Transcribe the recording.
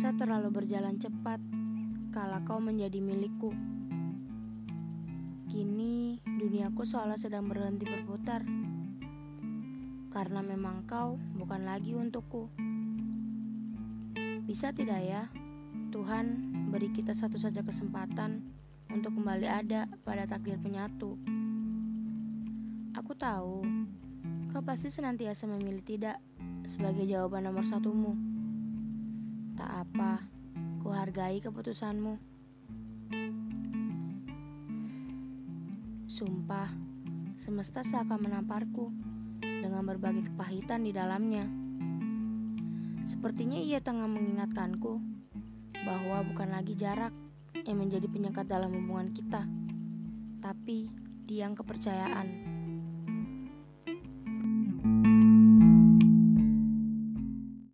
Masa terlalu berjalan cepat kala kau menjadi milikku. Kini duniaku seolah sedang berhenti berputar. Karena memang kau bukan lagi untukku. Bisa tidak ya, Tuhan beri kita satu saja kesempatan untuk kembali ada pada takdir penyatu. Aku tahu, kau pasti senantiasa memilih tidak sebagai jawaban nomor satumu. Tak apa, ku hargai keputusanmu. Sumpah, semesta seakan menamparku dengan berbagai kepahitan di dalamnya. Sepertinya ia tengah mengingatkanku bahwa bukan lagi jarak yang menjadi penyekat dalam hubungan kita, tapi tiang kepercayaan.